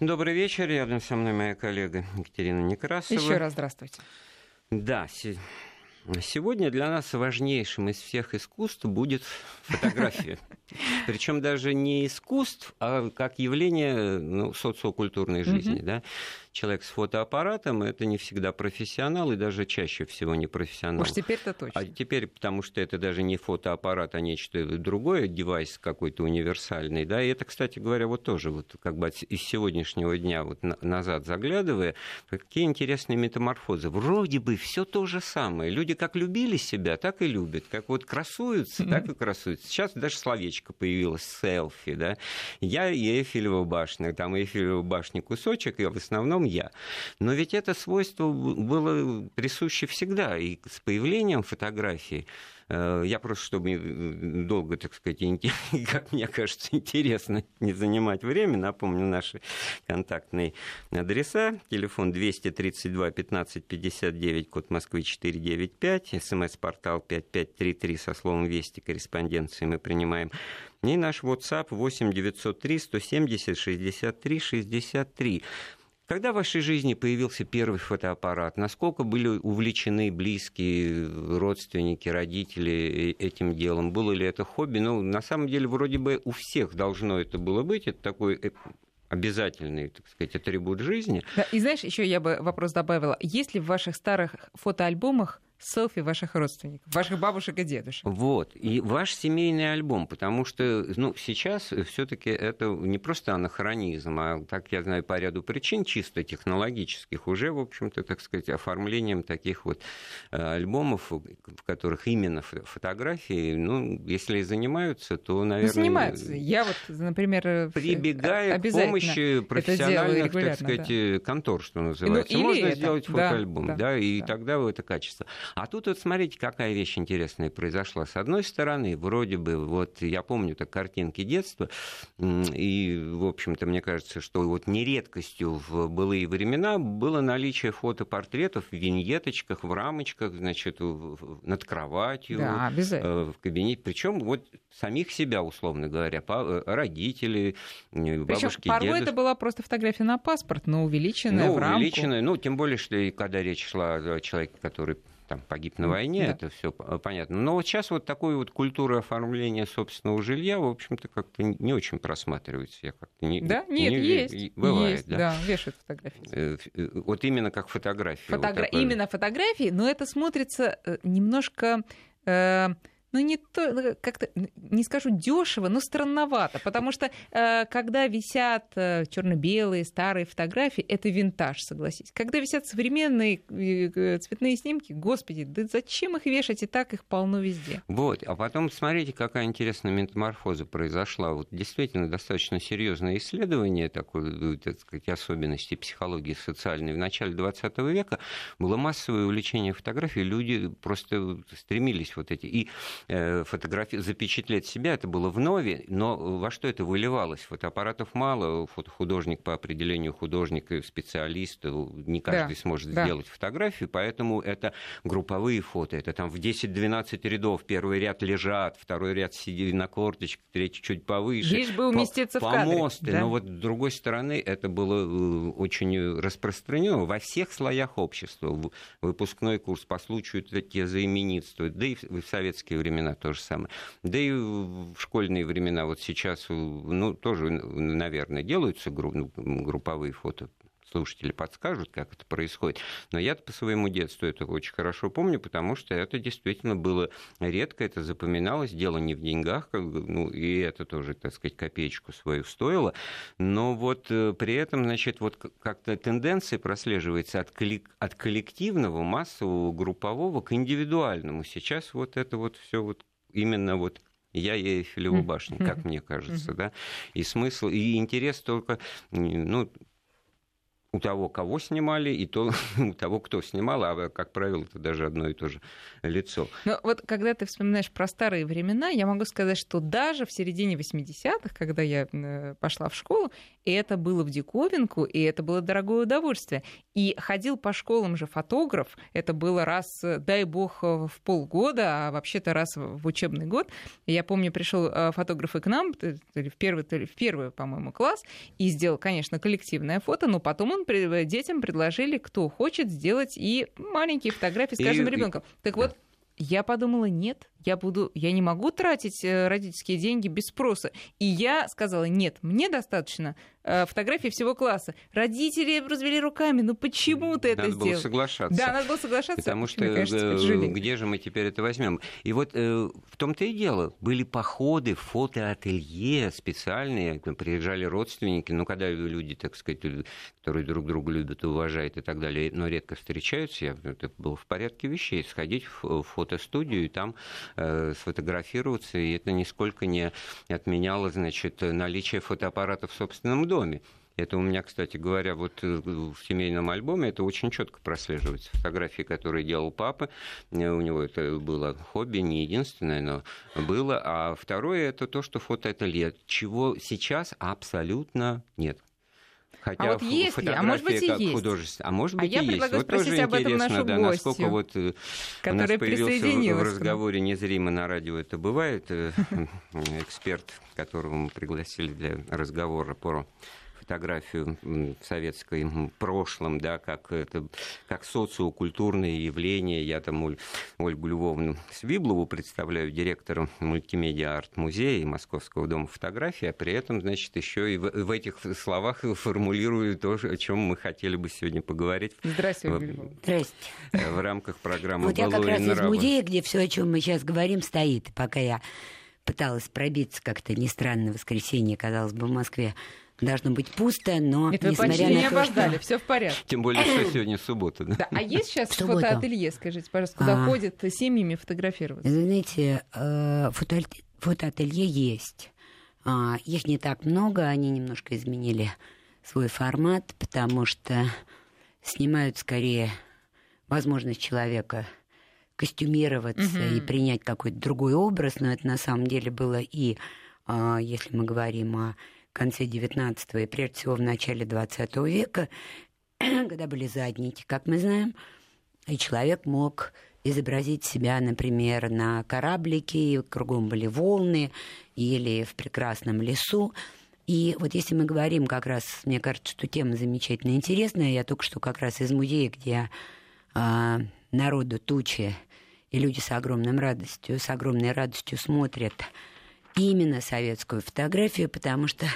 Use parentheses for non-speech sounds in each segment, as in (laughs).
Добрый вечер. Рядом со мной моя коллега Екатерина Некрасова. Еще раз здравствуйте. Да, Сегодня для нас важнейшим из всех искусств будет фотография. (laughs) Причем даже не искусств, а как явление ну, социокультурной жизни. Да? Человек с фотоаппаратом, это не всегда профессионал и даже чаще всего не профессионал. Уж теперь-то точно. А теперь, потому что это даже не фотоаппарат, а нечто другое, девайс какой-то универсальный, да, и это, кстати говоря, вот тоже вот как бы из сегодняшнего дня вот назад заглядывая, какие интересные метаморфозы. Вроде бы все то же самое. Люди как любили себя, так и любят. Как вот красуются, так и красуются. Сейчас даже словечко появилось, селфи, да. Я и Эйфелева башня, там Эйфелева башня кусочек, и в основном основном я. Но ведь это свойство было присуще всегда, и с появлением фотографии э, я просто, чтобы долго, так сказать, (laughs) как мне кажется, интересно не занимать время, напомню наши контактные адреса. Телефон 232 15 59, код Москвы 495, смс-портал 5533 со словом «Вести» корреспонденции мы принимаем. И наш WhatsApp 8 903 170 63 63. Когда в вашей жизни появился первый фотоаппарат? Насколько были увлечены близкие, родственники, родители э, этим делом? Было ли это хобби? Ну, на самом деле, вроде бы у всех должно это было быть. Это такой э, обязательный, так сказать, атрибут жизни. Да, и знаешь, еще я бы вопрос добавила. Есть ли в ваших старых фотоальбомах селфи ваших родственников, ваших бабушек и дедушек. Вот. И ваш семейный альбом, потому что ну, сейчас все-таки это не просто анахронизм, а, так я знаю, по ряду причин чисто технологических, уже, в общем-то, так сказать, оформлением таких вот э, альбомов, в которых именно фотографии, ну, если и занимаются, то, ну, наверное... Ну, занимаются. Я вот, например... Э, прибегаю к помощи профессиональных, так сказать, да. контор, что называется. Ну, Можно это. сделать фотоальбом, да, да, да и да. тогда это качество. А тут вот смотрите, какая вещь интересная произошла. С одной стороны, вроде бы, вот я помню так картинки детства, и, в общем-то, мне кажется, что вот нередкостью в былые времена было наличие фотопортретов в виньеточках, в рамочках, значит, над кроватью, да, э, в кабинете. Причем вот самих себя, условно говоря, э, родители, бабушки, Причем порой дедушки. это была просто фотография на паспорт, но увеличенная ну, в рамку. увеличенная, ну, тем более, что когда речь шла о человеке, который там погиб на войне, да. это все понятно. Но вот сейчас вот такой вот культура оформления собственного жилья, в общем-то, как-то не очень просматривается. Я как-то не, да, нет, не, есть. Бывает, есть, да? да, вешают фотографии. Э, э, вот именно как фотографии. Фотогра... Вот Именно фотографии, но это смотрится э, немножко ну не то, ну, как-то, не скажу дешево, но странновато, потому что э, когда висят э, черно-белые старые фотографии, это винтаж, согласись. Когда висят современные э, цветные снимки, господи, да зачем их вешать, и так их полно везде. Вот, а потом смотрите, какая интересная метаморфоза произошла. Вот действительно достаточно серьезное исследование такой, так сказать, особенностей психологии социальной в начале 20 века было массовое увлечение фотографией, люди просто стремились вот эти и фотографи... запечатлеть себя, это было в нове, но во что это выливалось? Фотоаппаратов мало, фотохудожник по определению художника, специалист, не каждый да, сможет да. сделать фотографию, поэтому это групповые фото, это там в 10-12 рядов, первый ряд лежат, второй ряд сидит на корточках, третий чуть повыше. Лишь бы уместиться по, в кадре. Помосты, да? но вот с другой стороны это было э, очень распространено во всех слоях общества. Выпускной курс по случаю те заименитствуют, да и в советские времена времена то же самое. Да и в школьные времена вот сейчас, ну, тоже, наверное, делаются групповые фото слушатели подскажут, как это происходит. Но я по своему детству это очень хорошо помню, потому что это действительно было редко, это запоминалось, дело не в деньгах, как ну, и это тоже, так сказать, копеечку свою стоило. Но вот э, при этом, значит, вот как-то тенденция прослеживается от, от коллективного, массового, группового к индивидуальному. Сейчас вот это вот все вот именно вот я и Эйфелева башня, как мне кажется, да, и смысл, и интерес только, ну, у того, кого снимали, и то (laughs) у того, кто снимал, а, как правило, это даже одно и то же лицо. Но вот когда ты вспоминаешь про старые времена, я могу сказать, что даже в середине 80-х, когда я э, пошла в школу, это было в диковинку, и это было дорогое удовольствие. И ходил по школам же фотограф, это было раз, дай бог, в полгода, а вообще-то раз в учебный год. Я помню, пришел э, фотограф и к нам, то ли в первый, то ли в первый, по-моему, класс, и сделал, конечно, коллективное фото, но потом он детям предложили, кто хочет сделать и маленькие фотографии с каждым ребенком. Так вот, я подумала, нет, я буду, я не могу тратить э, родительские деньги без спроса. И я сказала, нет, мне достаточно э, фотографий всего класса. Родители развели руками, ну почему ты надо это сделал? Надо было соглашаться. Да, надо было соглашаться. Потому что кажется, э, где же мы теперь это возьмем? И вот в том-то и дело. Были походы, фотоателье специальные, приезжали родственники, ну когда люди, так сказать, которые друг друга любят уважают и так далее, но редко встречаются, я, это было в порядке вещей, сходить в фотостудию и там Э, сфотографироваться, и это нисколько не отменяло, значит, наличие фотоаппарата в собственном доме. Это у меня, кстати говоря, вот э, в семейном альбоме это очень четко прослеживается. Фотографии, которые делал папа, э, у него это было хобби, не единственное, но было. А второе это то, что фотоателье, чего сейчас абсолютно нет. Хотя а вот есть ли? А может быть и есть. Художественная. А может быть а и я есть. Вот тоже об этом нашу да, гостью, насколько вот э, у нас появился в разговоре незримо на радио это бывает э, (laughs) эксперт, которого мы пригласили для разговора по фотографию в советском прошлом, да, как, это, как социокультурное явление. Я там Оль, Ольгу Львовну Свиблову представляю директором мультимедиа арт-музея и Московского дома фотографии, а при этом, значит, еще и в, в этих словах формулирую то, о чем мы хотели бы сегодня поговорить. Здравствуйте, Ольга Львовна. Здрасте. В рамках программы Вот я как раз из музея, где все, о чем мы сейчас говорим, стоит, пока я пыталась пробиться как-то не странно в воскресенье, казалось бы, в Москве должно быть пусто, но Это несмотря почти на не то, обождали, что... все в порядке. Тем более, что сегодня суббота. Да? да. А есть сейчас фотоателье, скажите, пожалуйста, куда а... ходят семьями фотографироваться? Знаете, э, фотоателье есть. А, их не так много, они немножко изменили свой формат, потому что снимают скорее возможность человека костюмироваться угу. и принять какой-то другой образ, но это на самом деле было и, а, если мы говорим о конце XIX и прежде всего в начале XX века, (clears throat) когда были задники, как мы знаем, и человек мог изобразить себя, например, на кораблике, и кругом были волны, или в прекрасном лесу. И вот если мы говорим как раз, мне кажется, что тема замечательно интересная, я только что как раз из музея, где э, народу тучи, и люди с огромной радостью, с огромной радостью смотрят именно советскую фотографию, потому что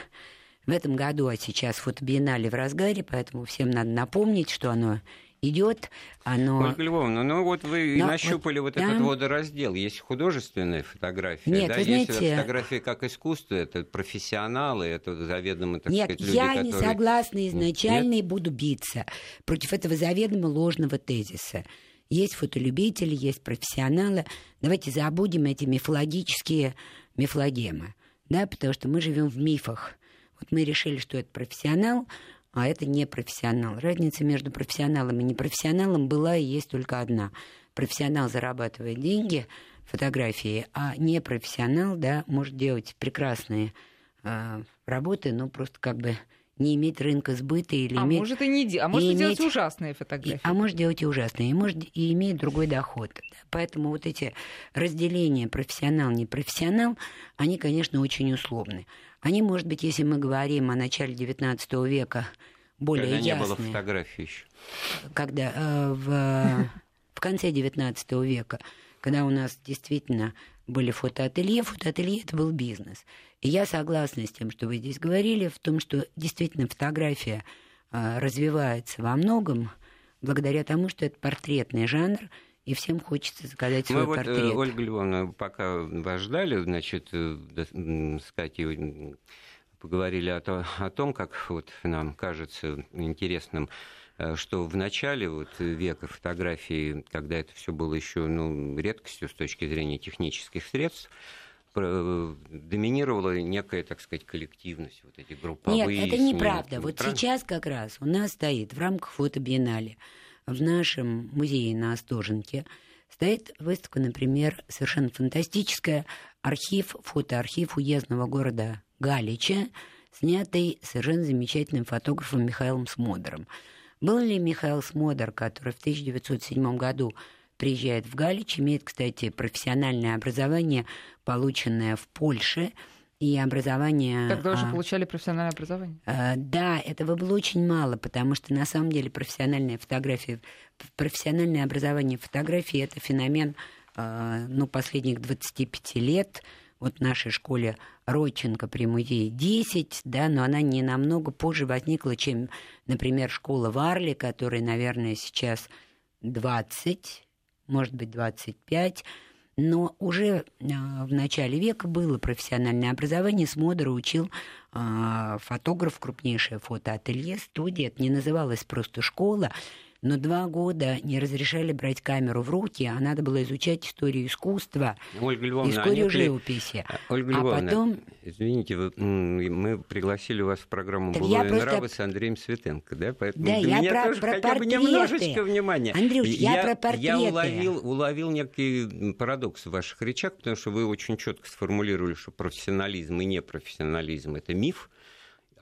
в этом году, а сейчас фотобиеннале в разгаре, поэтому всем надо напомнить, что оно идет, оно... Ольга Львовна, ну вот вы Но нащупали вот, вот этот да. водораздел. Есть художественная фотография, Нет, да, знаете... есть фотография как искусство, это профессионалы, это заведомо, так Нет, сказать, люди, я которые... не согласна изначально Нет? и буду биться против этого заведомо ложного тезиса. Есть фотолюбители, есть профессионалы. Давайте забудем эти мифологические мифологемы, да, потому что мы живем в мифах. Вот мы решили, что это профессионал, а это не профессионал. Разница между профессионалом и непрофессионалом была и есть только одна. Профессионал зарабатывает деньги фотографии, а непрофессионал, да, может делать прекрасные э, работы, но просто как бы не иметь рынка сбыта или а иметь... может и не а может и делать ужасные фотографии. И, а может делать и ужасные, и может и иметь другой доход. Поэтому вот эти разделения профессионал, непрофессионал, они, конечно, очень условны. Они, может быть, если мы говорим о начале XIX века, более Когда ясные. не было фотографий еще. Когда э, в, в конце XIX века, когда у нас действительно были фотоателье. Фотоателье – это был бизнес. И я согласна с тем, что вы здесь говорили, в том, что действительно фотография э, развивается во многом благодаря тому, что это портретный жанр, и всем хочется заказать свой Мы портрет. Вот, э, Ольга Львовна, пока вас ждали, значит, э, с Катей поговорили о, то, о том, как вот нам кажется интересным Э, что в начале вот века фотографии, когда это все было еще ну, редкостью с точки зрения технических средств, доминировала некая, так сказать, коллективность, вот эти групповые Нет, это неправда. Вот Правильно? сейчас как раз у нас стоит в рамках фотобиеннале в нашем музее на Остоженке стоит выставка, например, совершенно фантастическая, архив, фотоархив уездного города Галича, снятый совершенно замечательным фотографом Михаилом Смодером. Был ли Михаил Смодер, который в 1907 году приезжает в Галич, имеет, кстати, профессиональное образование, полученное в Польше, и образование... Тогда уже а, получали профессиональное образование? а, Да, этого было очень мало, потому что на самом деле профессиональная фотография, профессиональное образование фотографии это феномен а, ну, последних 25 лет. Вот в нашей школе Родченко при музее 10, да, но она не намного позже возникла, чем, например, школа в Арле, которая, наверное, сейчас 20, может быть, 25. Но уже а, в начале века было профессиональное образование. Смодера учил а, фотограф, крупнейшее фотоателье, студия. Это не называлось просто школа. Но два года не разрешали брать камеру в руки, а надо было изучать историю искусства, Ольга Львовна, а историю ли- живописи. Ольга А Львовна, потом- извините, вы, мы пригласили вас в программу Так «Былое я просто- нравы» с Андреем Светенко, да? Поэтому Да, я меня про- тоже про хотя бы портреты. немножечко внимания. Андрюш, я про Я портреты. уловил, уловил некий парадокс в ваших речах, потому что вы очень четко сформулировали, что профессионализм и непрофессионализм – это миф.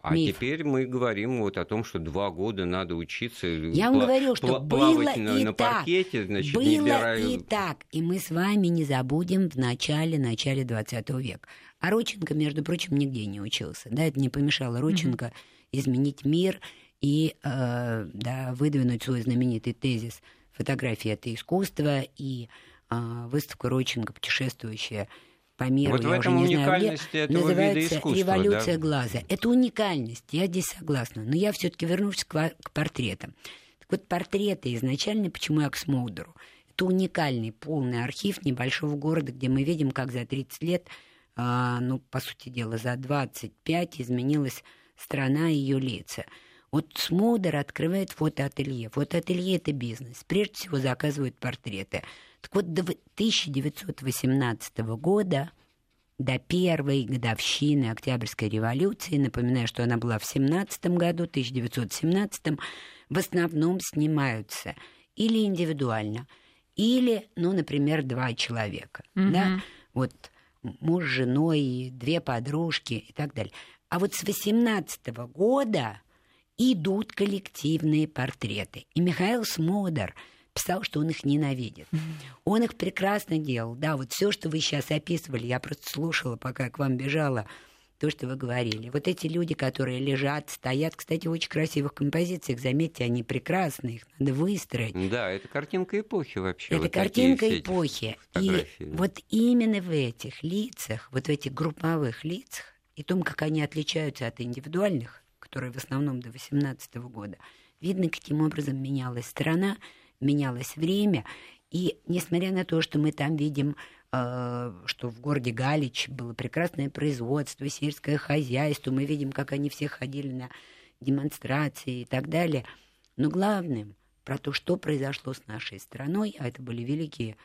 А Миф. теперь мы говорим вот о том, что два года надо учиться Я вам говорю, что пла- было плавать на, и на так. паркете, значит, Было не бирая- и так. И мы с вами не забудем в начале, начале 20 века. А Родченко, между прочим, нигде не учился. Да, это не помешало Родченко изменить мир и э, да, выдвинуть свой знаменитый тезис «Фотография – это искусство» и э, выставка Родченко, путешествующая по миру, Вот в я уже этом не знаю, где, этого называется «Революция да. глаза». Это уникальность, я здесь согласна. Но я все-таки вернусь к, к портретам. Так вот, портреты изначально, почему я к Смоудеру? Это уникальный полный архив небольшого города, где мы видим, как за 30 лет, а, ну, по сути дела, за 25 изменилась страна и ее лица. Вот Смоудер открывает фотоателье. Фотоателье – это бизнес. Прежде всего заказывают портреты. Так вот, до 1918 года, до первой годовщины Октябрьской революции, напоминаю, что она была в 17 году, 1917, в основном снимаются или индивидуально, или, ну, например, два человека. Мгм. Да? Вот муж с женой, две подружки и так далее. А вот с 18 года идут коллективные портреты. И Михаил Смодер писал, что он их ненавидит. Он их прекрасно делал. Да, вот все, что вы сейчас описывали, я просто слушала, пока к вам бежала, то, что вы говорили. Вот эти люди, которые лежат, стоят, кстати, в очень красивых композициях, заметьте, они прекрасные, их надо выстроить. Да, это картинка эпохи вообще. Это вот картинка эпохи. И вот именно в этих лицах, вот в этих групповых лицах, и том, как они отличаются от индивидуальных, которые в основном до 18 года, видно, каким образом менялась страна, менялось время. И несмотря на то, что мы там видим, э, что в городе Галич было прекрасное производство, сельское хозяйство, мы видим, как они все ходили на демонстрации и так далее. Но главным про то, что произошло с нашей страной, а это были великие,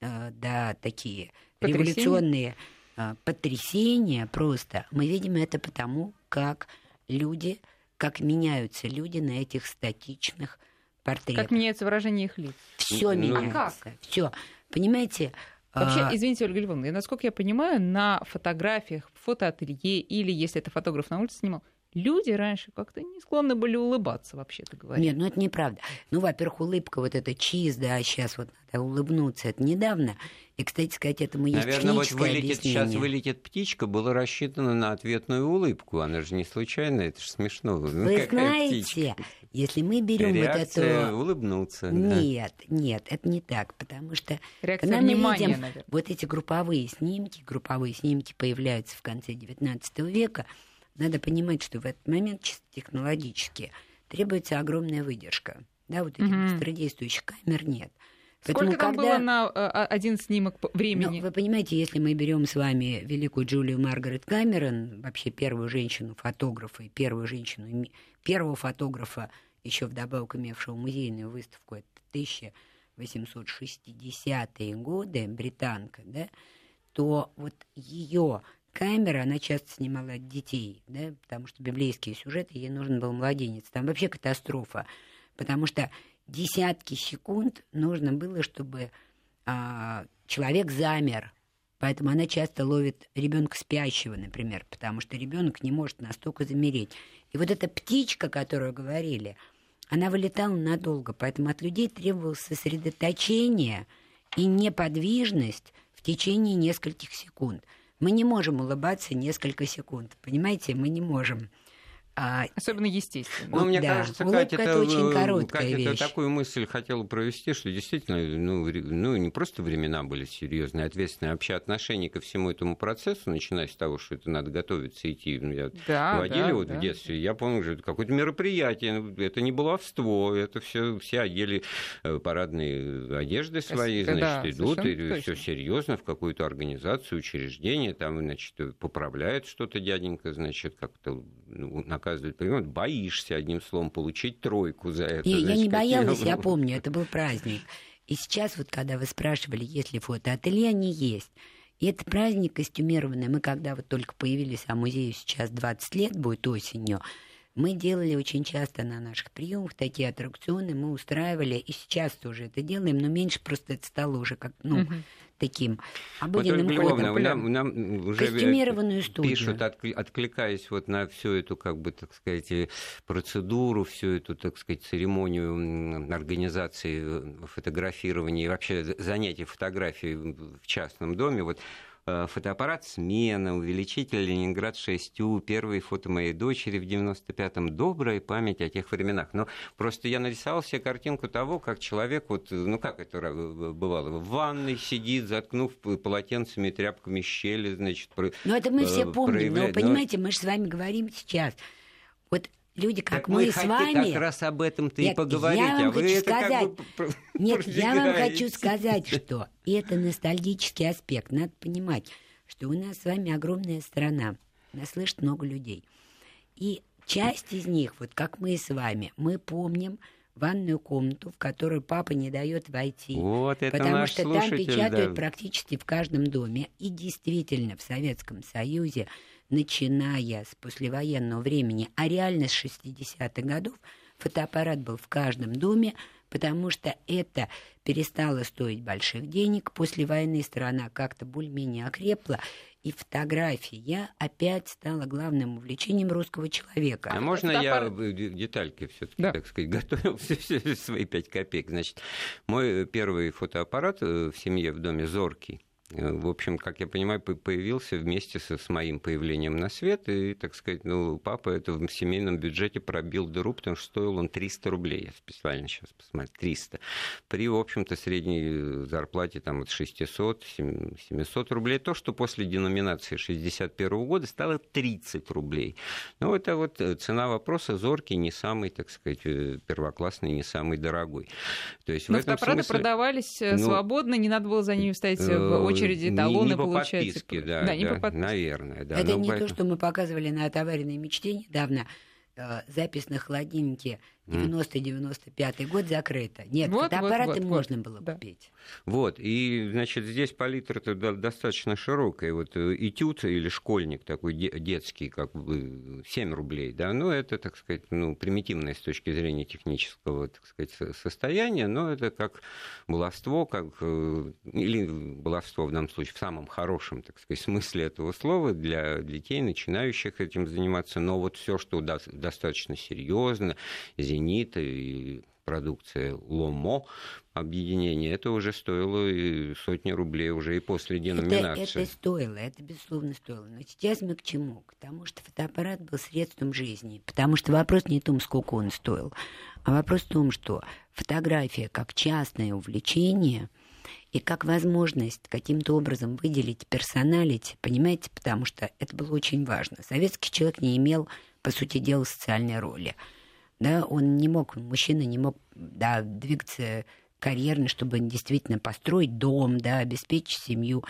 э, да, такие Потрясения? революционные э, потрясения просто, мы видим это потому, как люди, как меняются люди на этих статичных портретах. Как меняется выражение их лиц? Все Ну, меняется. Все. Понимаете? Вообще, а, извините, Ольга Львовна, насколько я понимаю, на фотографиях, фотоателье или если это фотограф на улице снимал, люди раньше как-то не склонны были улыбаться, вообще-то говоря. Нет, ну это неправда. Ну, во-первых, улыбка, вот эта чиз, да, сейчас вот надо улыбнуться, это недавно. И, кстати сказать, этому есть Наверное, вот вылетит, сейчас вылетит птичка, было рассчитано на ответную улыбку. Она же не случайно, это же смешно. Ну, Вы какая знаете, птичка? если мы берем вот эту... улыбнуться. да. Нет, нет, это не так, потому что Реакция когда мы внимания, видим наверное. вот эти групповые снимки, групповые снимки появляются в конце XIX века, надо понимать, что в этот момент чисто технологически требуется огромная выдержка. Да, вот этих Мгм. быстродействующих камер нет. Сколько там было на э, один снимок по- Ну, времени? вы понимаете, если мы берем с вами великую Джулию Маргарет Камерон, вообще первую женщину-фотографа и первую женщину, первого фотографа, еще вдобавок имевшего музейную выставку, это 1860-е годы, британка, да, что вот ее камера, она часто снимала детей, да, потому что библейские сюжеты, ей нужен был младенец. Там вообще катастрофа, потому что десятки секунд нужно было, чтобы а, человек замер. Поэтому она часто ловит ребенка спящего, например, потому что ребенок не может настолько замереть. И вот эта птичка, которую говорили, она вылетала надолго, поэтому от людей требовалось сосредоточение и неподвижность в течение нескольких секунд. Мы не можем улыбаться несколько секунд, понимаете, мы не можем. А, Особенно естественно. Ну, мне да. кажется, Катя, это, это очень короткая Катя вещь. такую мысль хотела провести, что действительно, ну, ну, не просто времена были серьезные, ответственные, а вообще отношение ко всему этому процессу, начиная с того, что это надо готовиться идти. Ну, я да, водили да, вот да. в детстве, я помню, что это какое-то мероприятие, это не баловство, это все, все одели э, парадные одежды свои, значит, да, идут, и все серьезно в какую-то организацию, учреждение, там, значит, поправляет что-то дяденька, значит, как-то наказывает, понимаете, боишься, одним словом, получить тройку за это. Не, я не боялась, я помню, это был праздник. И сейчас вот, когда вы спрашивали, есть ли фотоателье, они есть. И это праздник костюмированный. Мы когда вот только появились, а музею сейчас 20 лет будет осенью, мы делали очень часто на наших приемах такие аттракционы, мы устраивали, и сейчас тоже это делаем, но меньше просто это стало уже как, ну, угу таким обыденным вот, ходом. Нам, нам уже Костюмированную студию. Пишут, откликаясь вот на всю эту, как бы, так сказать, процедуру, всю эту, так сказать, церемонию организации э, фотографирования и вообще занятий фотографией в частном доме. Вот Э, фотоаппарат «Смена», увеличитель «Ленинград 6У», первые фото моей дочери в 95-м. Добрая память о тех временах. Но просто я нарисовал себе картинку того, как человек, вот, ну как это бывало, в ванной сидит, заткнув полотенцами тряпками щели, значит, Ну это мы все э, помним, проявляет... но понимаете, мы же с вами говорим сейчас. Вот люди, как так мы, мы с вами... как раз об этом-то и поговорить, (laughs) я вам а хочу сказать... Как бы Нет, я вам хочу сказать, что это ностальгический аспект. Надо понимать, что у нас с вами огромная страна, нас слышит много людей. И часть из них, вот как мы с вами, мы помним ванную комнату, в которую папа не дает войти. Вот это потому наш что там печатают да. практически в каждом доме. И действительно, в Советском Союзе начиная с послевоенного времени, а реально с 60-х годов, фотоаппарат был в каждом доме, потому что это перестало стоить больших денег. После войны страна как-то более-менее окрепла, и фотография опять стала главным увлечением русского человека. А можно я детальки все-таки, да. так сказать, (laughs) готовил свои пять копеек? Значит, мой первый фотоаппарат э, в семье в доме Зоркий в общем, как я понимаю, появился вместе со, с моим появлением на свет, и, так сказать, ну, папа это в семейном бюджете пробил дыру, потому что стоил он 300 рублей, я специально сейчас посмотрел, 300. При, в общем-то, средней зарплате там от 600, 700 рублей, то, что после деноминации 61 года стало 30 рублей. Ну, это вот э, цена вопроса зоркий, не самый, так сказать, э, первоклассный, не самый дорогой. То есть Но в этом фотоаппараты смысле... продавались ну, свободно, не надо было за ними стоять в очередь очереди талоны не, не получаются. Подписке, да, да, не да, по подписке. Наверное, да. Это не поэтому... то, что мы показывали на товарной мечте недавно. Э, запись на холодильнике 90-95 год закрыто. Нет, вот, фотоаппараты вот, вот, можно вот. было да. купить. Вот, и, значит, здесь палитра-то достаточно широкая. Вот э, этюд или школьник такой детский, как бы 7 рублей, да, ну, это, так сказать, ну, примитивное с точки зрения технического, так сказать, состояния, но это как баловство, как, э, или баловство в данном случае в самом хорошем, так сказать, смысле этого слова для детей, начинающих этим заниматься, но вот все, что достаточно серьезно, «Зенит» и продукция «Ломо», объединение, это уже стоило и сотни рублей уже и после деноминации. Это, это стоило, это безусловно стоило. Но сейчас мы к чему? К тому, что фотоаппарат был средством жизни. Потому что вопрос не в том, сколько он стоил, а вопрос в том, что фотография как частное увлечение и как возможность каким-то образом выделить персоналить, понимаете, потому что это было очень важно. Советский человек не имел, по сути дела, социальной роли да, он не мог, мужчина не мог, да, двигаться карьерно, чтобы действительно построить дом, да, обеспечить семью.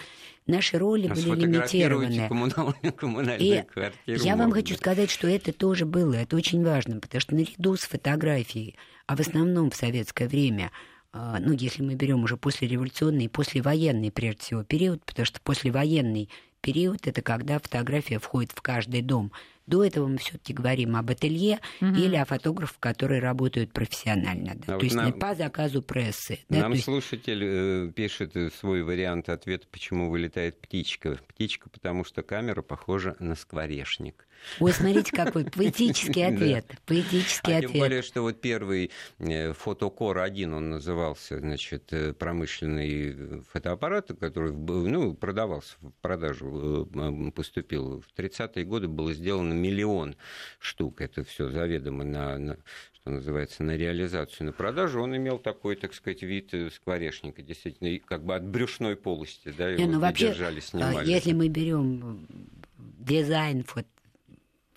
Наши роли а были лимитированы. (laughs) Коммунальные и квартиры я вам хочу сказать, что это тоже было, это очень важно, потому что наряду с фотографией, а в основном в советское время а, ну, если мы берем уже послереволюционный и послевоенный, прежде всего, период, потому что послевоенный период это когда фотография входит в каждый дом. До этого мы все-таки говорим об ателье угу. или о фотографах, которые работают профессионально, да, а то вот есть нам, по заказу прессы. Да, нам есть... слушатель э, пишет свой вариант ответа, почему вылетает птичка. Птичка, потому что камера похожа на скворечник. Ой, смотрите, какой поэтический ответ. Поэтический а ответ. Тем более, что вот первый э, фотокор-1, он назывался, значит, э, промышленный фотоаппарат, который ну, продавался в продажу, э, поступил в 30-е годы, было сделано миллион штук. Это все заведомо на, на что называется, на реализацию, на продажу, он имел такой, так сказать, вид скворечника, действительно, как бы от брюшной полости, да, его Не, ну, вообще, держали, снимали. Если мы берем дизайн фото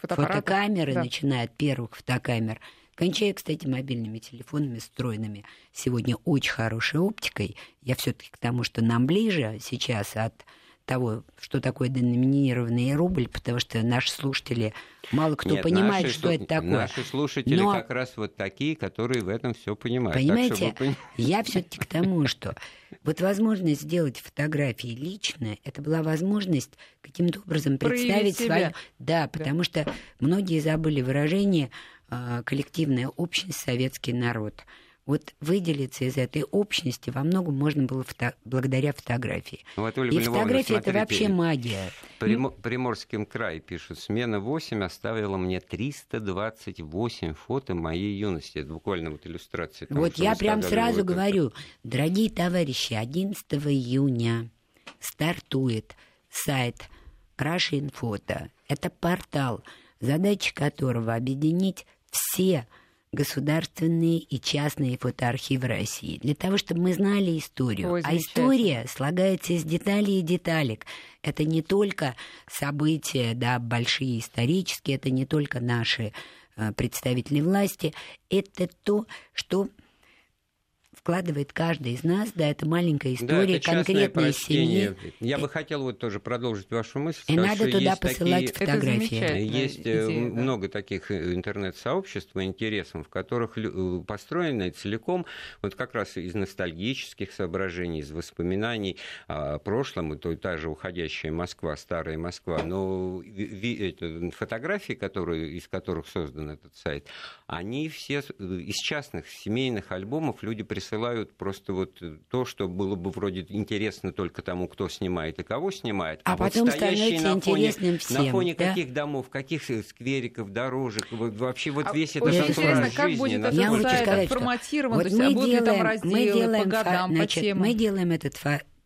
фотокамеры, да. начиная от первых фотокамер, кончая, кстати, мобильными телефонами встроенными. Сегодня очень хорошей оптикой. Я все-таки к тому, что нам ближе сейчас от того, что такое деноминированный рубль, потому что наши слушатели мало кто Нет, понимает, наши, что это такое. Наши слушатели Но... как раз вот такие, которые в этом все понимают. Понимаете, вы... я (laughs) все-таки к тому, что вот возможность сделать фотографии лично, это была возможность каким-то образом представить свою... Да, потому да. что многие забыли выражение а, коллективная общность, советский народ вот выделиться из этой общности во многом можно было фото... благодаря фотографии. Ну, вот, Ольга И фотография это вообще магия. Прим... Приморским край пишут, смена 8 оставила мне 328 фото моей юности. Это буквально вот иллюстрация. Тому, вот я прям сразу говорю, дорогие товарищи, 11 июня стартует сайт Russian Photo. Это портал, задача которого объединить все государственные и частные фотоархивы России, для того, чтобы мы знали историю. Ой, а история слагается из деталей и деталек. Это не только события, да, большие исторические, это не только наши э, представители власти, это то, что вкладывает каждый из нас, да, это маленькая история да, это конкретной семьи. Я бы хотел вот тоже продолжить вашу мысль. И надо туда посылать такие... фотографии. Есть э, идея, много да. таких э, интернет-сообществ по интересам, в которых э, построены целиком вот как раз из ностальгических соображений, из воспоминаний о прошлом, и то та же уходящая Москва, старая Москва, но фотографии, которые, из которых создан этот сайт, они все из частных семейных альбомов люди присылают присылают просто вот то, что было бы вроде интересно только тому, кто снимает и кого снимает. А, а потом вот становится на фоне, всем. На фоне да? каких домов, каких сквериков, дорожек, вот, вообще вот а весь этот Очень интересно, как будет этот Я сайт сказать, форматирован, вот то есть мы будут делаем, там разделы мы делаем, по годам, значит, по темам? Мы делаем этот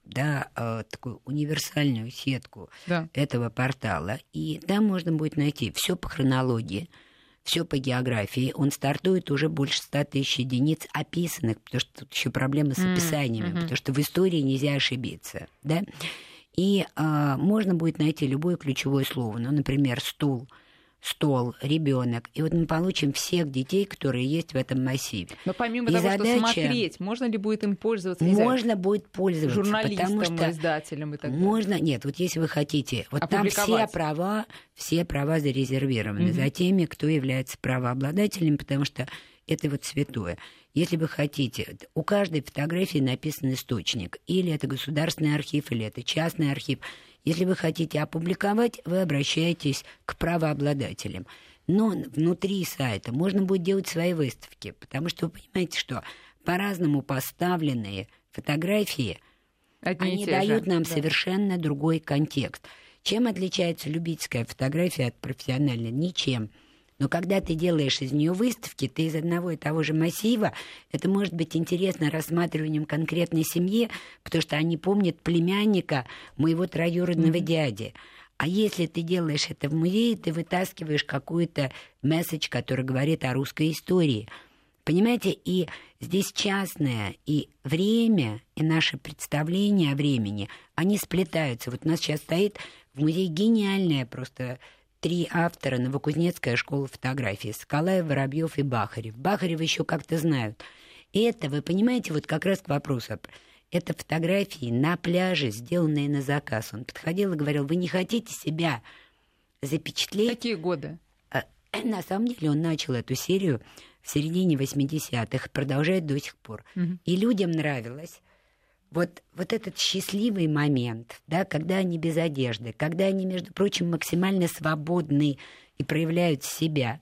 да, э, такую универсальную сетку да. этого портала, и там можно будет найти все по хронологии, все по географии. Он стартует уже больше 100 тысяч единиц описанных, потому что тут еще проблема с описаниями, mm-hmm. потому что в истории нельзя ошибиться. Да? И а, можно будет найти любое ключевое слово, ну, например, стул – стол, ребенок. И вот мы получим всех детей, которые есть в этом массиве. Но помимо и того, задача... что смотреть, можно ли будет им пользоваться? Можно будет пользоваться. Журналистам, потому что издателям и так далее. Можно, нет, вот если вы хотите, вот там все права, все права зарезервированы угу. за теми, кто является правообладателем, потому что это вот святое. Если вы хотите, у каждой фотографии написан источник. Или это государственный архив, или это частный архив. Если вы хотите опубликовать, вы обращаетесь к правообладателям. Но внутри сайта можно будет делать свои выставки, потому что вы понимаете, что по-разному поставленные фотографии, Одни они дают же. нам да. совершенно другой контекст. Чем отличается любительская фотография от профессиональной? Ничем. Но когда ты делаешь из нее выставки, ты из одного и того же массива, это может быть интересно рассматриванием конкретной семьи, потому что они помнят племянника моего троюродного mm-hmm. дяди. А если ты делаешь это в музее, ты вытаскиваешь какой-то месседж, который говорит о русской истории. Понимаете, и здесь частное, и время, и наше представление о времени, они сплетаются. Вот у нас сейчас стоит в музее гениальная просто три автора Новокузнецкая школа фотографии. Скалаев, Воробьев и Бахарев. Бахарев еще как-то знают. И это, вы понимаете, вот как раз к вопросу. Это фотографии на пляже, сделанные на заказ. Он подходил и говорил, вы не хотите себя запечатлеть? Какие годы? А, (clears throat) на самом деле он начал эту серию в середине 80-х, продолжает до сих пор. Мгм. И людям нравилось вот, вот этот счастливый момент, да, когда они без одежды, когда они, между прочим, максимально свободны и проявляют себя,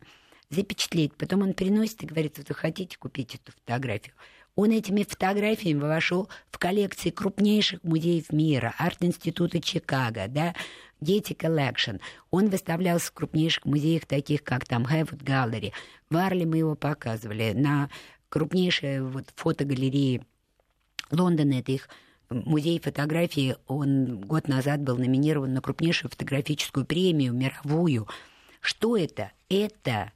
запечатлеть. Потом он приносит и говорит, вот вы хотите купить эту фотографию. Он этими фотографиями вошел в коллекции крупнейших музеев мира, арт-института Чикаго, да, Getty Collection. Он выставлялся в крупнейших музеях, таких как там Хэвуд Gallery. В Арле мы его показывали. На крупнейшей вот, фотогалерее Лондона, это их музей фотографии, он год назад был номинирован на крупнейшую фотографическую премию мировую. Что это? Это,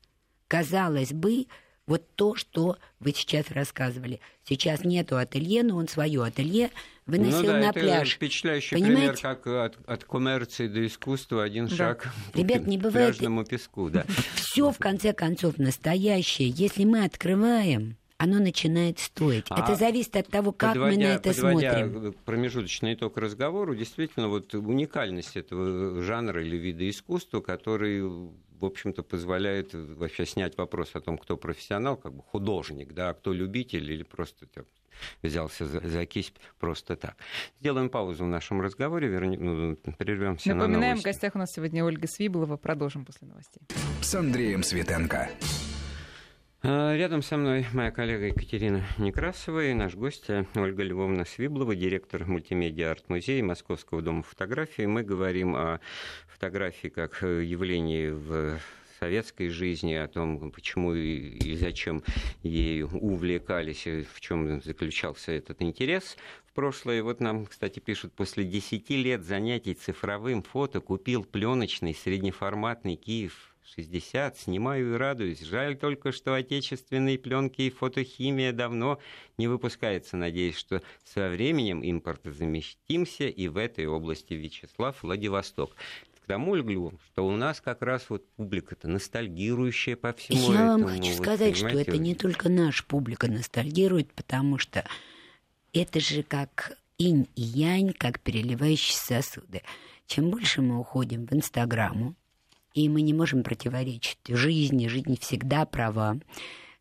казалось бы, вот то, что вы сейчас рассказывали. Сейчас нету ателье, но он свое ателье выносил ну, да, на это пляж. впечатляющий Понимаете? пример, как от, от коммерции до искусства один Да. шаг Ребят, не бывает- пляжному песку. Да. Все, в конце концов, настоящее. Если мы открываем, оно начинает стоить. А это зависит от того, как мы на это подводя смотрим. промежуточный итог разговору, действительно, вот уникальность этого жанра или вида искусства, который, в общем-то, позволяет вообще снять вопрос о том, кто профессионал, как бы художник, да, а кто любитель или просто так, взялся за, за кисть просто так. Сделаем паузу в нашем разговоре, вернем, ну, прервемся на Напоминаем, в новости. гостях у нас сегодня Ольга Свиблова. Продолжим после новостей. с Андреем Светенко. А, Рядом со мной моя коллега Екатерина Некрасова и наш гость э, Ольга Львовна Свиблова, директор мультимедиа арт-музея Московского дома фотографии. Мы говорим о фотографии как э, явлении в советской жизни, о том, почему и зачем ею увлекались, и в чем заключался этот интерес в прошлое. Вот нам, кстати, пишут, после 10 лет занятий цифровым фото купил пленочный среднеформатный Киев 60, снимаю и радуюсь. Жаль только, что отечественные пленки и фотохимия давно не выпускается. Надеюсь, что со временем импортозаместимся и в этой области Вячеслав Владивосток. К тому люблю, что у нас как раз вот публика-то ностальгирующая по всему Я вам этому. хочу вот, сказать, что это не только наша публика ностальгирует, потому что это же как инь и янь, как переливающиеся сосуды. Чем больше мы уходим в Инстаграму, и мы не можем противоречить жизни, жизнь всегда права,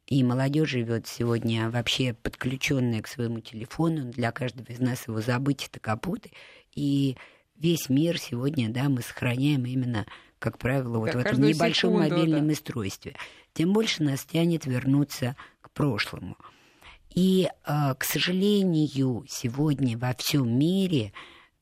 и молодежь живет сегодня вообще подключенная к своему телефону. Для каждого из нас его забыть это капут. И весь мир сегодня, да, мы сохраняем именно, как правило, вот Да, в этом небольшом секунду, мобильном да. устройстве. Тем больше нас тянет вернуться к прошлому. И, э, к сожалению, сегодня во всем мире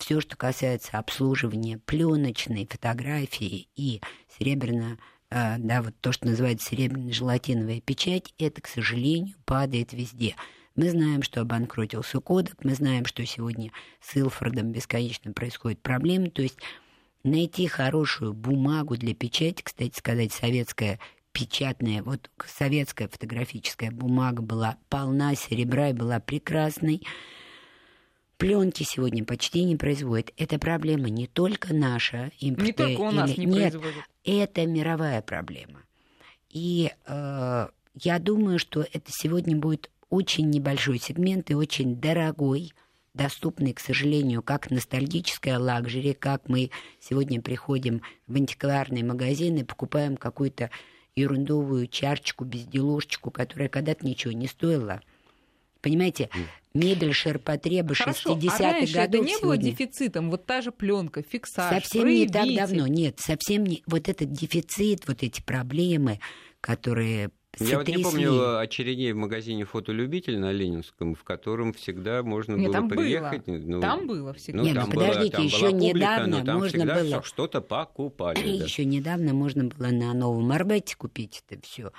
все, что касается обслуживания пленочной фотографии и серебряно, э, да, вот то, что называется серебряно-желатиновая печать, это, к сожалению, падает везде. Мы знаем, что обанкротился Кодек, мы знаем, что сегодня с Илфордом бесконечно происходят проблемы. То есть найти хорошую бумагу для печати, кстати сказать, советская печатная, вот советская фотографическая бумага была полна серебра и была прекрасной. Пленки сегодня почти не производят. Это проблема не только наша. импорта Не только у нас или- не Нет, производят. это мировая проблема. И э, я думаю, что это сегодня будет очень небольшой сегмент и очень дорогой, доступный, к сожалению, как ностальгическая лакжери, как мы сегодня приходим в антикварный магазин и покупаем какую-то ерундовую чарочку, безделушечку, которая когда-то ничего не стоила. Понимаете, мебель ширпотреба Хорошо, 60-х а раньше это годов не было сегодня- дефицитом? Вот та же пленка, фиксаж, Совсем не так давно, нет, совсем не... Вот этот дефицит, вот эти проблемы, которые Я вот не помню очередей в магазине «Фотолюбитель» на Ленинском, в котором всегда можно Нет, было там было. приехать. ну, Там было всегда. Ну, Не, ну там подождите, была, там еще публика, недавно но там можно было- что-то покупали. (clears throat) да. Еще недавно можно было на Новом Арбате купить это все.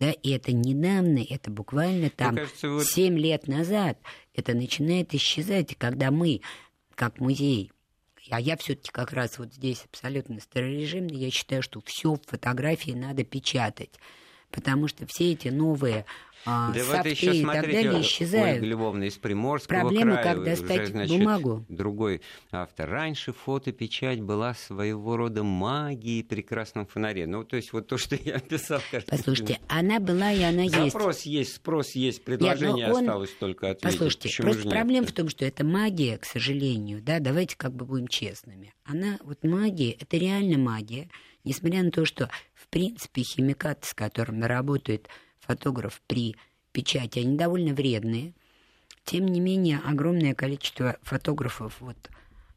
Да, и это недавно, это буквально там кажется, вот- 7 лет назад это начинает исчезать. И когда мы, как музей, а я все-таки как раз вот здесь абсолютно старорежимный, я считаю, что все в фотографии надо печатать. Потому что все эти новые а, Да вот еще и так далее Ольга исчезают. Львовна из Приморского Проблема, края, как уже, достать значит, бумагу. Другой автор. Раньше фотопечать была своего рода магией при красном фонаре. Ну, то есть вот то, что я описал. Послушайте, она была и она есть. Запрос есть, спрос есть, предложение Нет, он- осталось только ответить. Послушайте, Почему просто проблема в том, что это магия, к сожалению, да, давайте как бы будем честными. Она, вот магия, это реально магия, несмотря на то, что, в принципе, химикаты, с которыми работают фотограф при печати, они довольно вредные. Тем не менее, огромное количество фотографов, вот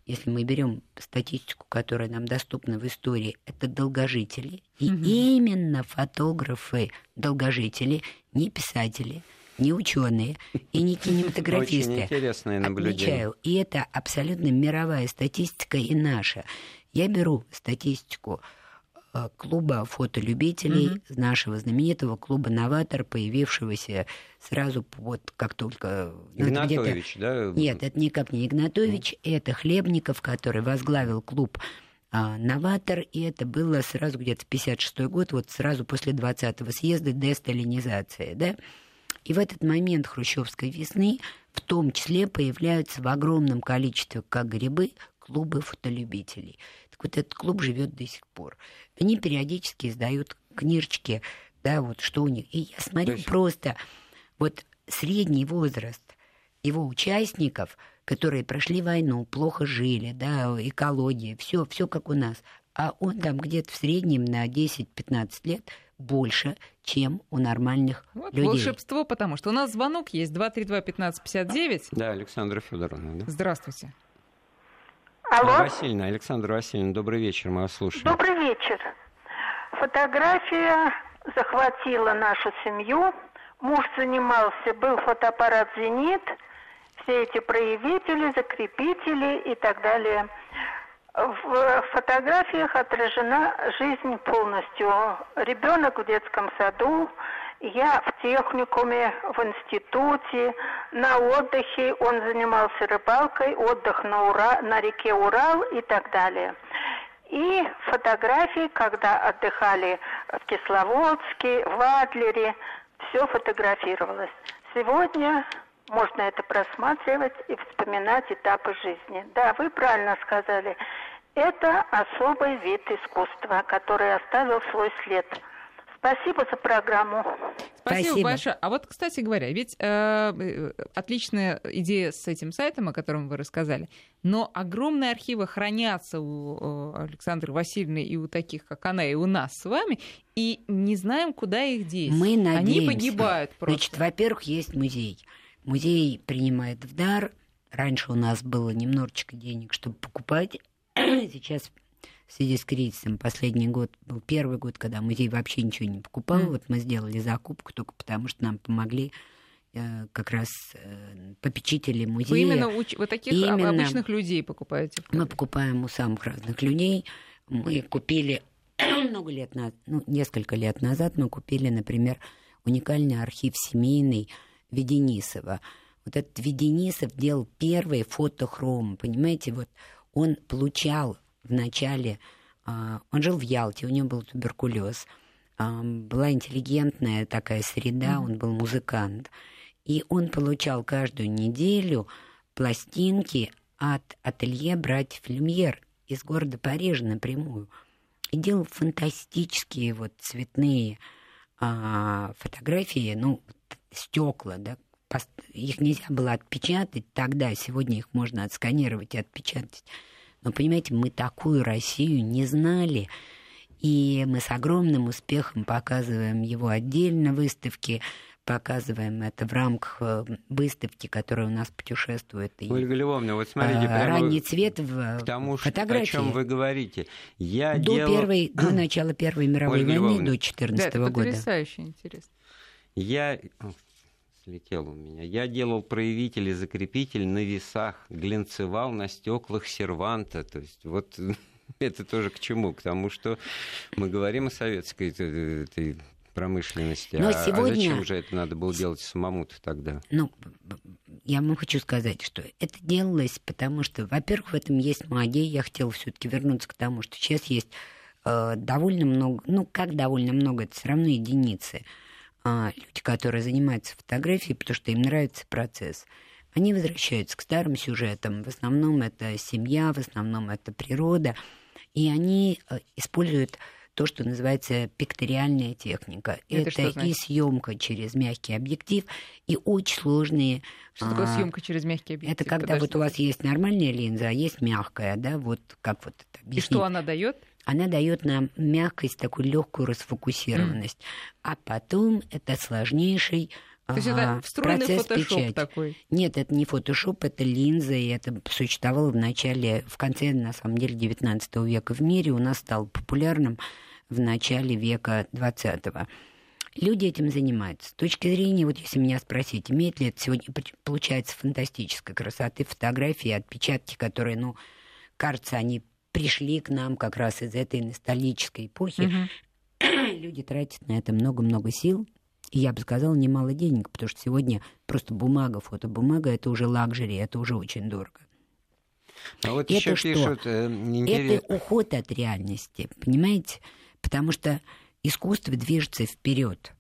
если мы берем статистику, которая нам доступна в истории, это долгожители. И угу. именно фотографы долгожители, не писатели, не ученые и не кинематографисты. Очень интересное наблюдение. Отмечаю. И это абсолютно мировая статистика и наша. Я беру статистику клуба фотолюбителей, mm нашего знаменитого клуба «Новатор», появившегося сразу вот как только... Ну, Игнатович, да? Нет, это никак не Игнатович, mm это Хлебников, который возглавил клуб а, «Новатор», и это было сразу где-то в 56 год, вот сразу после 20-го съезда десталинизация, да? И в этот момент хрущевской весны в том числе появляются в огромном количестве, как грибы, клубы фотолюбителей. Вот этот клуб живет до сих пор. Они периодически издают книжечки, да, вот что у них. И я смотрю есть... просто, вот средний возраст его участников, которые прошли войну, плохо жили, да, экология, все, все как у нас. А он там где-то в среднем на 10-15 лет больше, чем у нормальных вот людей. Волшебство, потому что у нас звонок есть 232-1559. Да, Александра Федоровна. Да? Здравствуйте. Алло. Васильевна, Александр Васильевна, добрый вечер, мы вас слушаем. Добрый вечер. Фотография захватила нашу семью. Муж занимался, был фотоаппарат «Зенит», все эти проявители, закрепители и так далее. В фотографиях отражена жизнь полностью. Ребенок в детском саду, я в техникуме, в институте, на отдыхе. Он занимался рыбалкой, отдых на, Ура, на реке Урал и так далее. И фотографии, когда отдыхали в Кисловодске, в Адлере, все фотографировалось. Сегодня можно это просматривать и вспоминать этапы жизни. Да, вы правильно сказали. Это особый вид искусства, который оставил свой след – Спасибо за программу. Спасибо, Спасибо. большое. А вот, кстати говоря, ведь э, э, отличная идея с этим сайтом, о котором вы рассказали, но огромные архивы хранятся у Александры Васильевны и у таких, как она, и у нас с вами, и не знаем, куда их деть. Мы надеемся. Они погибают просто. Значит, во-первых, есть музей. Музей принимает в дар. Раньше у нас было немножечко денег, чтобы покупать. (clears throat) Сейчас в связи с кризисом последний год был первый год, когда музей вообще ничего не покупал. Mm. Вот мы сделали закупку только потому, что нам помогли э, как раз э, попечители музея. Вы именно уч... вы таких именно обычных людей покупаете? Мы покупаем у самых разных людей. Мы купили (clears throat) много лет назад, ну, несколько лет назад мы купили, например, уникальный архив семейный Веденисова. Вот этот Веденисов делал первый фотохром, понимаете, вот он получал в начале, а, он жил в Ялте, у него был туберкулез, а, была интеллигентная такая среда, он был музыкант. И он получал каждую неделю пластинки от ателье братьев Люмьер из города Парижа напрямую. И делал фантастические вот цветные а, фотографии, ну, стекла, да, их нельзя было отпечатать тогда, сегодня их можно отсканировать и отпечатать. Но, понимаете, мы такую Россию не знали. И мы с огромным успехом показываем его отдельно выставки, показываем это в рамках э, выставки, которая у нас путешествует. Ольга Львовна, вот смотрите, а, ранний цвет в к тому, фотографии. о чем вы говорите. Я до, делал... первой, (clears throat) до начала Первой мировой Ольга войны, Львовна. до 14 да, года. потрясающе интересно. Я слетел у меня. Я делал проявитель и закрепитель на весах, глянцевал на стеклах серванта. То есть вот (laughs) это тоже к чему? К тому, что мы говорим о советской этой промышленности. Но а, сегодня... а зачем же это надо было делать самому-то тогда? Ну, я вам хочу сказать, что это делалось, потому что, во-первых, в этом есть магия. Я хотела все-таки вернуться к тому, что сейчас есть э, довольно много, ну, как довольно много, это все равно единицы а, люди, которые занимаются фотографией, потому что им нравится процесс, они возвращаются к старым сюжетам. В основном это семья, в основном это природа. И они э, используют то, что называется пикториальная техника. Это, это и съемка через мягкий объектив, и очень сложные. Что а, такое съемка через мягкий объектив? Это когда Подожди. вот у вас есть нормальная линза, а есть мягкая, да, вот как вот это объяснить. И что она дает? Она дает нам мягкость, такую легкую расфокусированность. Mm. А потом это сложнейший то есть это встроенный процесс фотошоп печати. такой? Нет, это не фотошоп, это линза, и это существовало в начале, в конце, на самом деле, 19 века в мире. У нас стал популярным в начале века 20 -го. Люди этим занимаются. С точки зрения, вот если меня спросить, имеет ли это сегодня, получается, фантастической красоты фотографии, отпечатки, которые, ну, кажется, они пришли к нам как раз из этой ностальгической эпохи. Угу. (clears throat) Люди тратят на это много-много сил, и я бы сказала, немало денег, потому что сегодня просто бумага, фотобумага, это уже лакжери, это уже очень дорого. А вот это еще что? пишут... Э, интерес... Это уход от реальности, понимаете? Потому что искусство движется вперед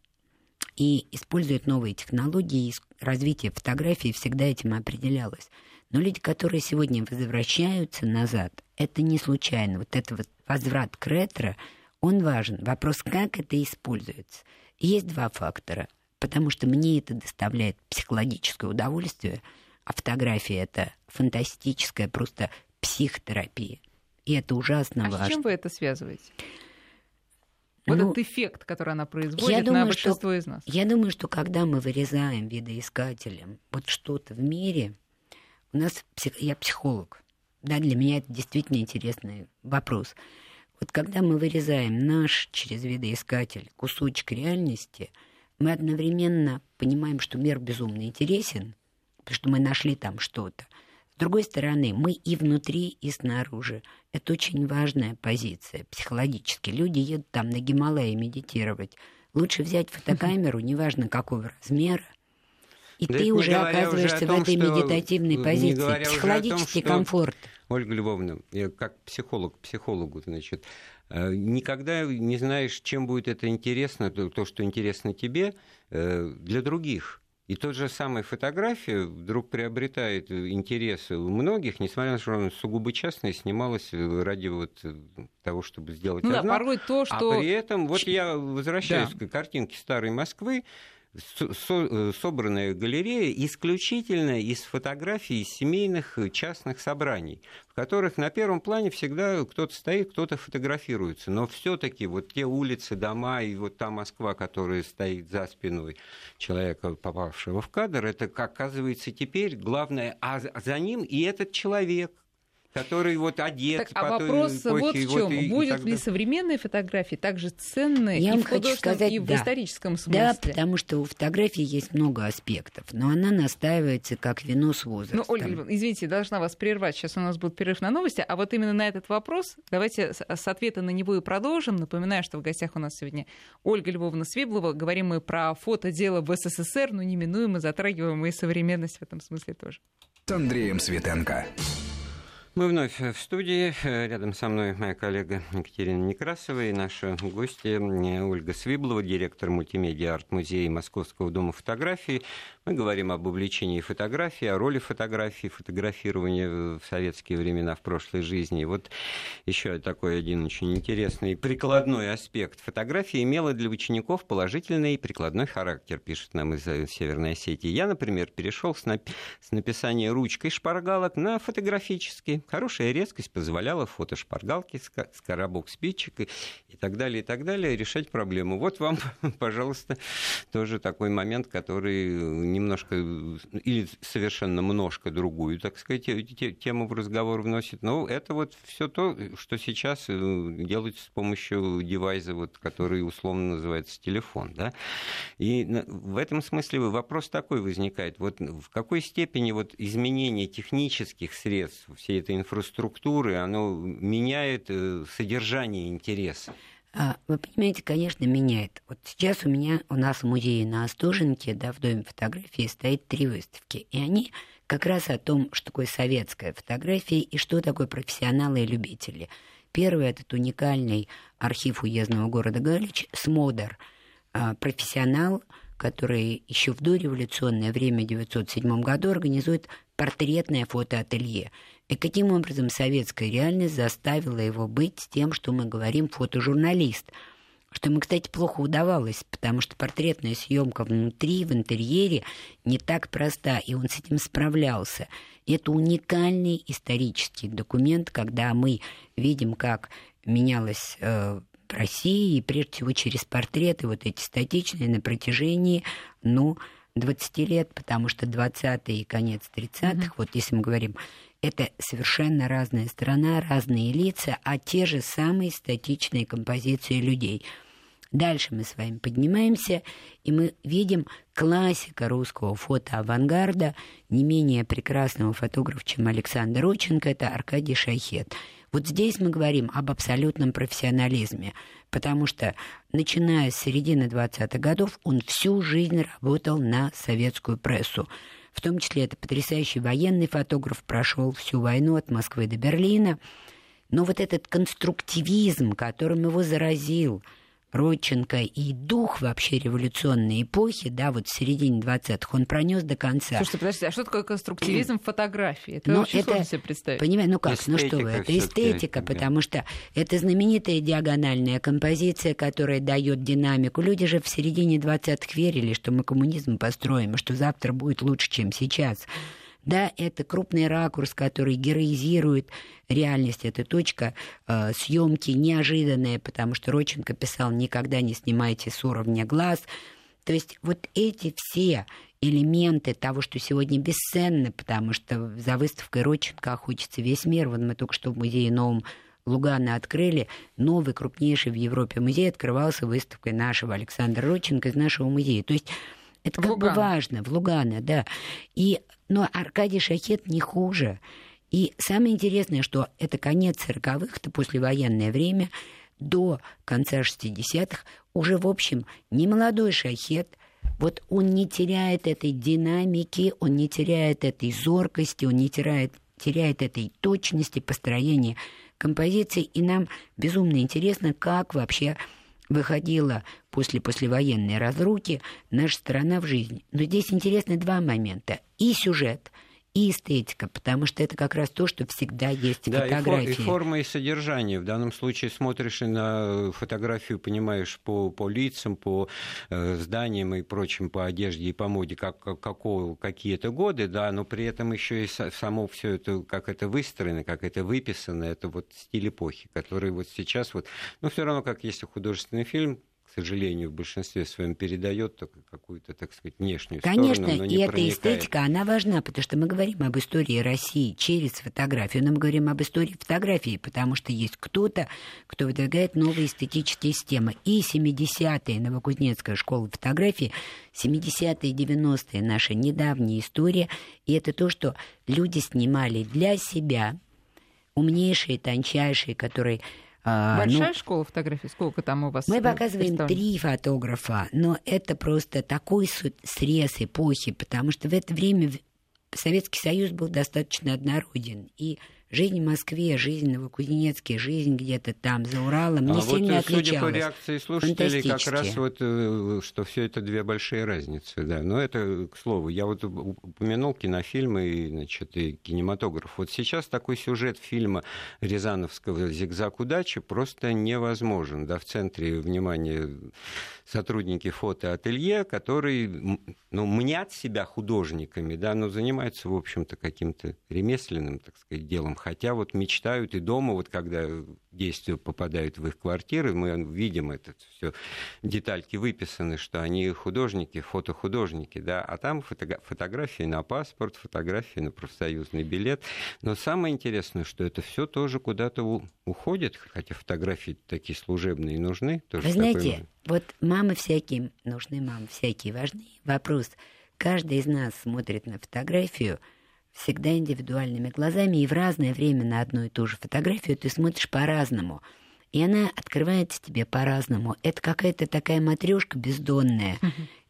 и использует новые технологии, и развитие фотографии всегда этим определялось. Но люди, которые сегодня возвращаются назад, это не случайно. Вот этот вот возврат к ретро, он важен. Вопрос, как это используется – есть два фактора. Потому что мне это доставляет психологическое удовольствие, а фотография это фантастическая просто психотерапия. И это ужасно а важно. с чем вы это связываете? Вот ну, этот эффект, который она производит я думаю, на большинство что, из нас. Я думаю, что когда мы вырезаем видоискателем вот что-то в мире, у нас псих, я психолог, да, для меня это действительно интересный вопрос. Вот когда мы вырезаем наш через видоискатель кусочек реальности, мы одновременно понимаем, что мир безумно интересен, потому что мы нашли там что-то. С другой стороны, мы и внутри, и снаружи. Это очень важная позиция психологически. Люди едут там на Гималайи медитировать. Лучше взять (laughs) фотокамеру, неважно какого размера, и да ты уже оказываешься уже том, в этой медитативной позиции. Психологический том, комфорт. Ольга Львовна, я как психолог психологу, значит, э, никогда не знаешь, чем будет это интересно, то, что интересно тебе, э, для других. И тот же самая фотография вдруг приобретает интерес у многих, несмотря на то, что она сугубо частная, снималась ради вот того, чтобы сделать ну, одно. Да, порой то, что... А при этом, вот я возвращаюсь да. к картинке старой Москвы, Э, собранная галерея исключительно из фотографий семейных э, частных собраний, в которых на первом плане всегда кто-то стоит, кто-то фотографируется. Но все-таки вот те улицы, дома и вот та Москва, которая стоит за спиной человека, попавшего в кадр, это, оказывается, теперь главное, а за ним и этот человек, который вот одет так, по а вопрос эпохе, вот в чем. Вот и, Будет и ли современные фотографии также ценные Я и в художественном, сказать, и в да. историческом смысле? Да, потому что у фотографии есть много аспектов, но она настаивается как вино с возрастом. Ну, Ольга, извините, должна вас прервать. Сейчас у нас будет перерыв на новости. А вот именно на этот вопрос давайте с ответа на него и продолжим. Напоминаю, что в гостях у нас сегодня Ольга Львовна Свиблова. Говорим мы про фотодело в СССР, но неминуемо затрагиваем и современность в этом смысле тоже. С Андреем Светенко. Мы вновь в студии. Рядом со мной моя коллега Екатерина Некрасова и наши гости Ольга Свиблова, директор мультимедиа арт-музея Московского дома фотографии. Мы говорим об увлечении фотографии, о роли фотографии, фотографирования в советские времена, в прошлой жизни. И вот еще такой один очень интересный прикладной аспект. Фотография имела для учеников положительный прикладной характер, пишет нам из Северной Осетии. Я, например, перешел с, нап- с написания ручкой шпаргалок на фотографический. Хорошая резкость позволяла фотошпаргалки, скоробок спичек и, и так далее, и так далее решать проблему. Вот вам, (laughs) пожалуйста, тоже такой момент, который немножко или совершенно множко другую, так сказать, тему в разговор вносит. Но это вот все то, что сейчас э, делается с помощью девайса, вот, который условно называется телефон. Да? И в этом смысле вопрос такой возникает. Вот в какой степени вот изменение технических средств всей этой инфраструктуры, оно меняет э, содержание интереса? А, вы понимаете, конечно, меняет. Вот сейчас у меня, у нас в музее на Остоженке, да, в Доме фотографии стоит три выставки. И они как раз о том, что такое советская фотография и что такое профессионалы и любители. Первый – этот уникальный архив уездного города Галич, СМОДР, а, профессионал, который еще в дореволюционное время, в 1907 году, организует портретное фотоателье – и каким образом советская реальность заставила его быть тем, что мы говорим фотожурналист. Что ему, кстати, плохо удавалось, потому что портретная съемка внутри, в интерьере не так проста, и он с этим справлялся. И это уникальный исторический документ, когда мы видим, как менялось э, в России, и прежде всего через портреты, вот эти статичные, на протяжении, ну, 20 лет, потому что 20-е и конец 30-х, mm-hmm. вот если мы говорим, это совершенно разная страна, разные лица, а те же самые статичные композиции людей. Дальше мы с вами поднимаемся, и мы видим классика русского фотоавангарда, не менее прекрасного фотографа, чем Александр Роченко, это Аркадий Шахет. Вот здесь мы говорим об абсолютном профессионализме, потому что, начиная с середины 20-х годов, он всю жизнь работал на советскую прессу. В том числе это потрясающий военный фотограф, прошел всю войну от Москвы до Берлина. Но вот этот конструктивизм, которым его заразил – Родченко и дух вообще революционной эпохи, да, вот в середине 20-х, он пронес до конца. Слушайте, подождите, а что такое конструктивизм в фотографии? Это Но ну, очень это, сложно себе представить. Понимаю, ну как, эстетика, ну что вы, это эстетика, да. потому что это знаменитая диагональная композиция, которая дает динамику. Люди же в середине 20-х верили, что мы коммунизм построим, и что завтра будет лучше, чем сейчас. Да, это крупный ракурс, который героизирует реальность. Это точка э, съемки неожиданная, потому что Роченко писал «никогда не снимайте с уровня глаз». То есть вот эти все элементы того, что сегодня бесценно, потому что за выставкой Роченко охотится весь мир. Вот мы только что в музее новом Лугана открыли новый, крупнейший в Европе музей, открывался выставкой нашего Александра Роченко из нашего музея. То есть это как Луган. бы важно, в Лугана, да. И, но Аркадий Шахет не хуже. И самое интересное, что это конец 40-х, это послевоенное время, до конца 60-х, уже, в общем, не молодой шахет, вот он не теряет этой динамики, он не теряет этой зоркости, он не теряет, теряет этой точности построения композиции, и нам безумно интересно, как вообще выходила после послевоенной разрухи наша страна в жизнь. Но здесь интересны два момента. И сюжет – и эстетика, потому что это как раз то, что всегда есть в да, фотографии. И, фор, и форма, и содержание. В данном случае смотришь и на фотографию, понимаешь по, по лицам, по э, зданиям и прочим, по одежде и по моде, как, какого, какие это годы, да, но при этом еще и само все это, как это выстроено, как это выписано, это вот стиль эпохи, который вот сейчас вот, ну, все равно, как если художественный фильм, сожалению, в большинстве своем передает какую-то, так сказать, внешнюю Конечно, сторону, но и эта эстетика, она важна, потому что мы говорим об истории России через фотографию, но мы говорим об истории фотографии, потому что есть кто-то, кто выдвигает новые эстетические системы. И 70-е Новокузнецкая школа фотографии, 70-е и 90-е наша недавняя история, и это то, что люди снимали для себя, умнейшие, тончайшие, которые Большая ну, школа фотографии? Сколько там у вас? Мы показываем три фотографа, но это просто такой срез эпохи, потому что в это время Советский Союз был достаточно однороден. И жизнь в Москве, жизнь в Новокузнецке, жизнь где-то там, за Уралом, не а сильно вот, отличалась. Судя по реакции слушателей, как раз вот, э, что все это две большие разницы, да. Но это, к слову, я вот упомянул кинофильмы и, значит, и кинематограф. Вот сейчас такой сюжет фильма Рязановского «Зигзаг удачи» просто невозможен, да, в центре внимания сотрудники фотоателье, которые ну, мнят себя художниками, да, но занимаются, в общем-то, каким-то ремесленным, так сказать, делом, хотя вот мечтают и дома, вот когда действия попадают в их квартиры, мы видим это все, детальки выписаны, что они художники, фотохудожники, да, а там фото фотографии на паспорт, фотографии на профсоюзный билет. Но самое интересное, что это все тоже куда-то уходит, хотя фотографии такие служебные нужны. Тоже Вы знаете, такой... вот мамы всякие нужны, мамы всякие важны. Вопрос, каждый из нас смотрит на фотографию – всегда индивидуальными глазами, и в разное время на одну и ту же фотографию ты смотришь по-разному. И она открывается тебе по-разному. Это какая-то такая матрешка бездонная,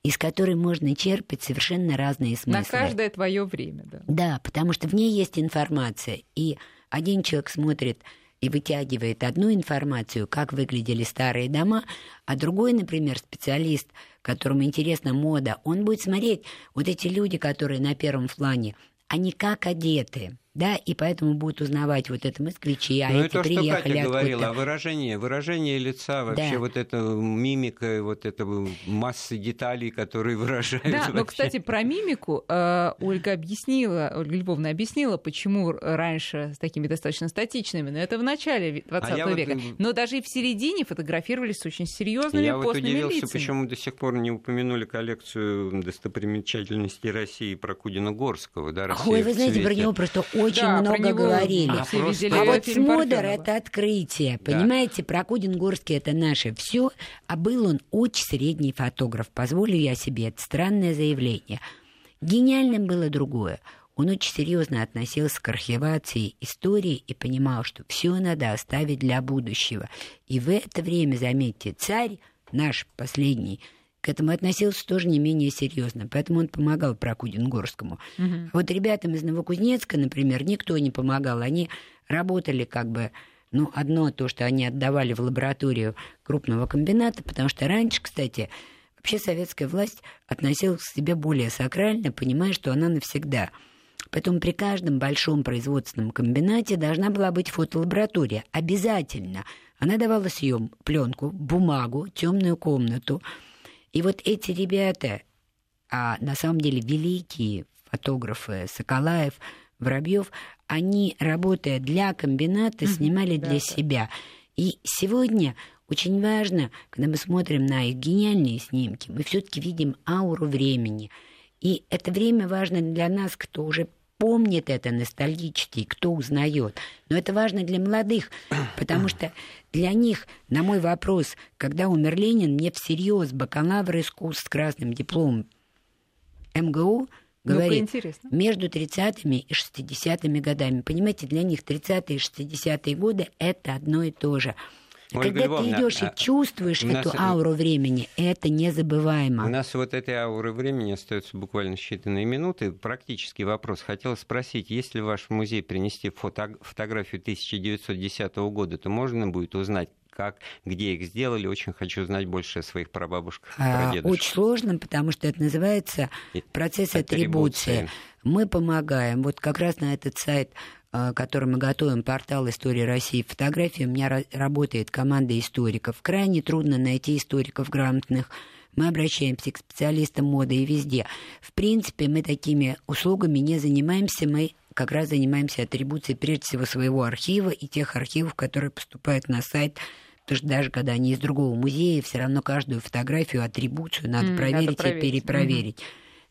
из которой можно черпать совершенно разные смыслы. На каждое твое время, да. Да, потому что в ней есть информация. И один человек смотрит и вытягивает одну информацию, как выглядели старые дома, а другой, например, специалист, которому интересна мода, он будет смотреть вот эти люди, которые на первом плане они как одеты, да, и поэтому будут узнавать вот это москвичи, а ну, эти и то, приехали что Катя говорила, а выражение, выражение лица, вообще Да. вот эта мимика, вот эта масса деталей, которые выражают Да, но, вообще. кстати, про мимику э, Ольга объяснила, Ольга Львовна объяснила, почему раньше с такими достаточно статичными, но это в начале 20 А я вот, века. м, Но даже и в середине фотографировались с очень серьезными Я вот постными удивился, лицами. почему до сих пор не упомянули коллекцию достопримечательностей России Прокудина Горского. Да, «Россия Ой, вы знаете, про цвете». него просто очень Да, много него говорили. А, видели А вот Смодер это открытие, Да. понимаете, Прокудин Горский это наше все, а был он очень средний фотограф, позволю я себе это странное заявление. Гениальным было другое. Он очень серьезно относился к архивации истории и понимал, что все надо оставить для будущего. И в это время, заметьте, царь, наш последний, к этому относился тоже не менее серьезно. Поэтому он помогал Прокудин-Горскому. Мгм. Вот ребятам из Новокузнецка, например, никто не помогал. Они работали как бы... Ну, одно то, что они отдавали в лабораторию крупного комбината, потому что раньше, кстати, вообще советская власть относилась к себе более сакрально, понимая, что она навсегда. Поэтому при каждом большом производственном комбинате должна была быть фотолаборатория. Обязательно. Она давала съем, пленку, бумагу, темную комнату. И вот эти ребята, а на самом деле великие фотографы Соколаев, Воробьев, они, работая для комбината, снимали для себя. И сегодня очень важно, когда мы смотрим на их гениальные снимки, мы все-таки видим ауру времени. И это время важно для нас, кто уже помнит это ностальгически, кто узнает. Но это важно для молодых, (clears throat) потому что для них, на мой вопрос, когда умер Ленин, мне всерьез бакалавр искусств с красным дипломом МГУ говорит, между 30-ми и 60-ми годами. Понимаете, для них 30-е и 60-е годы это одно и то же. И Ольга Когда Львовна, ты идешь и а чувствуешь нас- эту ауру времени, это незабываемо. У нас вот этой ауры времени остается буквально считанные минуты. Практический вопрос. Хотела спросить, если в ваш музей принести фото- фотографию 1910 года, то можно будет узнать, как, где их сделали. Очень хочу знать больше о своих прабабушках А, прадедушках. Очень сложно, потому что это называется процесс атрибуции. атрибуции. Мы помогаем. Вот как раз на этот сайт, который мы готовим, портал «Истории России» фотографии, у меня ра- работает команда историков. Крайне трудно найти историков грамотных. Мы обращаемся к специалистам моды и везде. В принципе, мы такими услугами не занимаемся. Мы как раз занимаемся атрибуцией прежде всего своего архива и тех архивов, которые поступают на сайт Потому что даже когда они из другого музея, все равно каждую фотографию, атрибуцию надо М, надо проверить проверить. и перепроверить.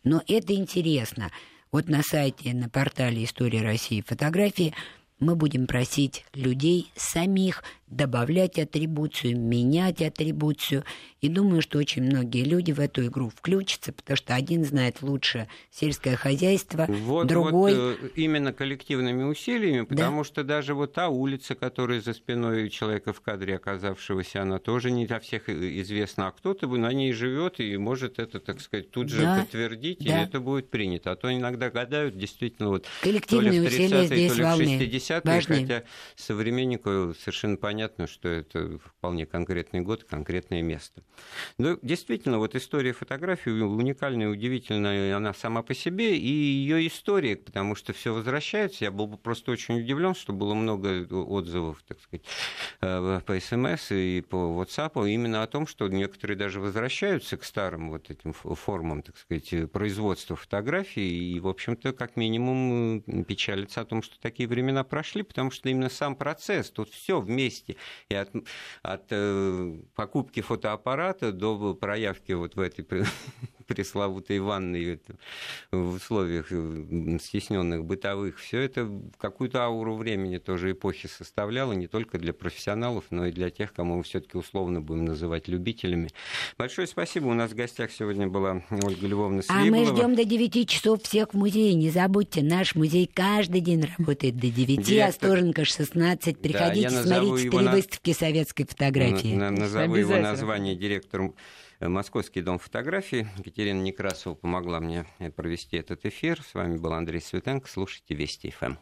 Но это интересно. Вот на сайте, на портале «История России» фотографии мы будем просить людей самих добавлять атрибуцию, менять атрибуцию. И думаю, что очень многие люди в эту игру включатся, потому что один знает лучше сельское хозяйство, Вот, другой... вот, э, именно коллективными усилиями, потому что даже вот та улица, которая за спиной человека в кадре оказавшегося, она тоже не для всех и- известна, а кто-то на ней живет и может это, так сказать, тут же Да, подтвердить, и да. это будет принято. А то иногда гадают, действительно, вот то ли в усилия 30-е, здесь то ли в важны. 60-е, важны. хотя современнику совершенно понятно, что это вполне конкретный год, конкретное место. Но действительно, вот история фотографии уникальная, удивительная, она сама по себе, и ее история, потому что все возвращается. Я был бы просто очень удивлен, что было много отзывов, так сказать, э, по СМС и по WhatsApp именно о том, что некоторые даже возвращаются к старым вот этим формам, так сказать, производства фотографий, и, в общем-то, как минимум печалятся о том, что такие времена прошли, потому что именно сам процесс, тут все вместе, и от, от э, покупки фотоаппарата до проявки вот в этой (laughs) (laughs) пресловутой ванной в условиях э, стесненных бытовых, все это какую-то ауру времени тоже эпохи составляло, не только для профессионалов, но и для тех, кому мы все-таки условно будем называть любителями. Большое спасибо. У нас в гостях сегодня была Ольга Львовна А мы ждем до 9 часов всех в музее. Не забудьте, наш музей каждый день работает до 9. Директор- Остоженко 16. Приходите, назову смотрите его на- перевыставки советской фотографии. На- Назову его название директором Московский дом фотографии. Екатерина Некрасова помогла мне э, провести этот эфир. С вами был Андрей Светенко. Слушайте Вести ФМ.